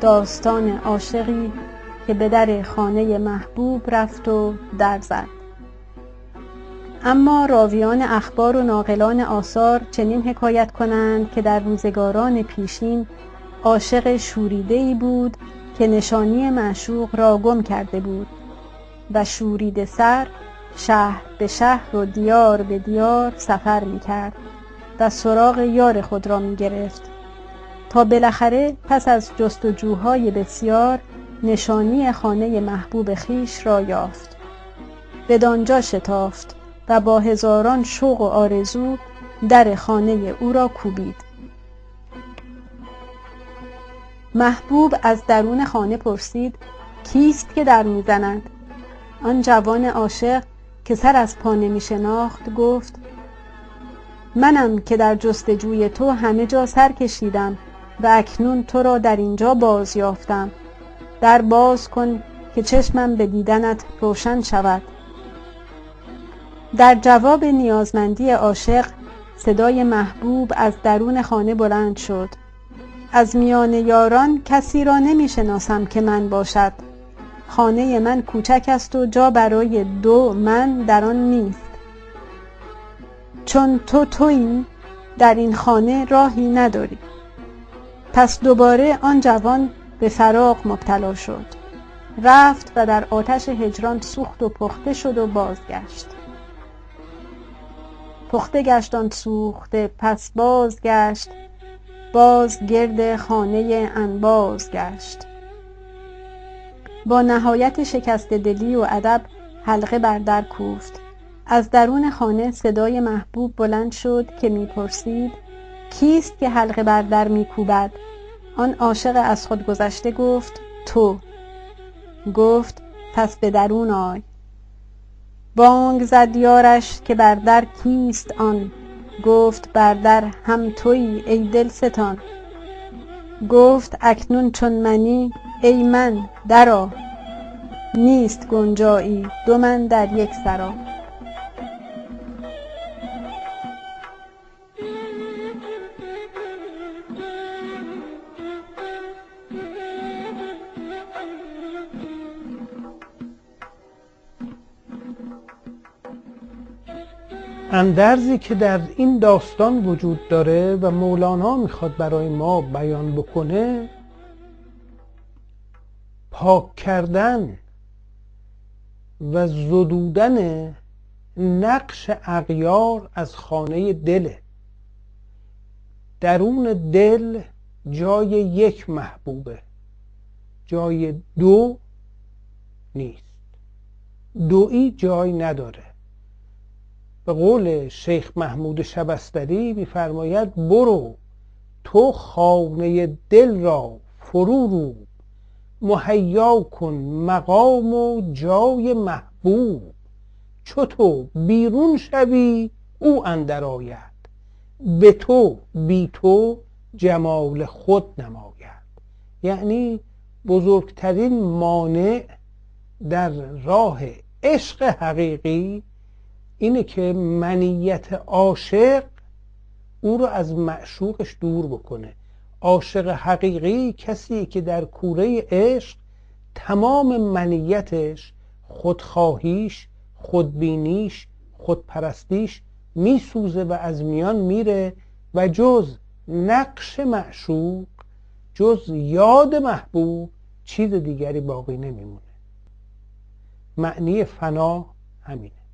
داستان عاشقی که به در خانه محبوب رفت و در زد. اما راویان اخبار و ناقلان آثار چنین حکایت کنند که در روزگاران پیشین عاشق شوریده بود که نشانی معشوق را گم کرده بود و شوریده سر شهر به شهر و دیار به دیار سفر می کرد و سراغ یار خود را می گرفت بالاخره پس از جستجوهای بسیار نشانی خانه محبوب خیش را یافت. بدانجا شتافت و با هزاران شوق و آرزو در خانه او را کوبید. محبوب از درون خانه پرسید کیست که در می‌زند آن جوان عاشق که سر از پا نمی شناخت گفت منم که در جستجوی تو همه جا سر کشیدم و اکنون تو را در اینجا باز یافتم. در باز کن که چشمم به دیدنت روشن شود. در جواب نیازمندی عاشق صدای محبوب از درون خانه بلند شد. از میان یاران کسی را نمی شناسم که من باشد. خانه من کوچک است و جا برای دو من در آن نیست. چون تو تویی در این خانه راهی نداری. پس دوباره آن جوان به فراق مبتلا شد. رفت و در آتش هجران سوخت و پخته شد و بازگشت. پخته گشت آن سوخته پس بازگشت. باز گرد خانه انباز گشت. با نهایت شکست دلی و ادب حلقه بر در کوفت. از درون خانه صدای محبوب بلند شد که می‌پرسید کیست که حلقه بر در میکوبد؟ آن عاشق از خود گذشته گفت تو. گفت پس به درون آی. بانگ زد یارش که بر در کیست آن؟ گفت بر در هم تویی ای دلستان. گفت اکنون چون منی ای من درآ. نیست گنجایی دو من در یک سرا. اندرزی که در این داستان وجود داره و مولانا می‌خواد برای ما بیان بکنه پاک کردن و زدودن نقش اغیار از خانه دله. درون دل جای یک محبوبه جای دو نیست. دویی جای نداره. به قول شیخ محمود شبستری میفرماید برو تو خانه دل را فرو رو مهیا کن مقام و جای محبوب چو تو بیرون شوی او اندر آید به تو بی تو جمال خود نماید. یعنی بزرگترین مانع در راه عشق حقیقی اینه که منیت عاشق او رو از معشوقش دور بکنه. عاشق حقیقی کسی که در کوره عشق تمام منیتش خودخواهیش خودبینیش خودپرستیش میسوزه و از میان میره و جز نقش معشوق جز یاد محبوب چیز دیگری باقی نمیمونه. معنی فنا همینه.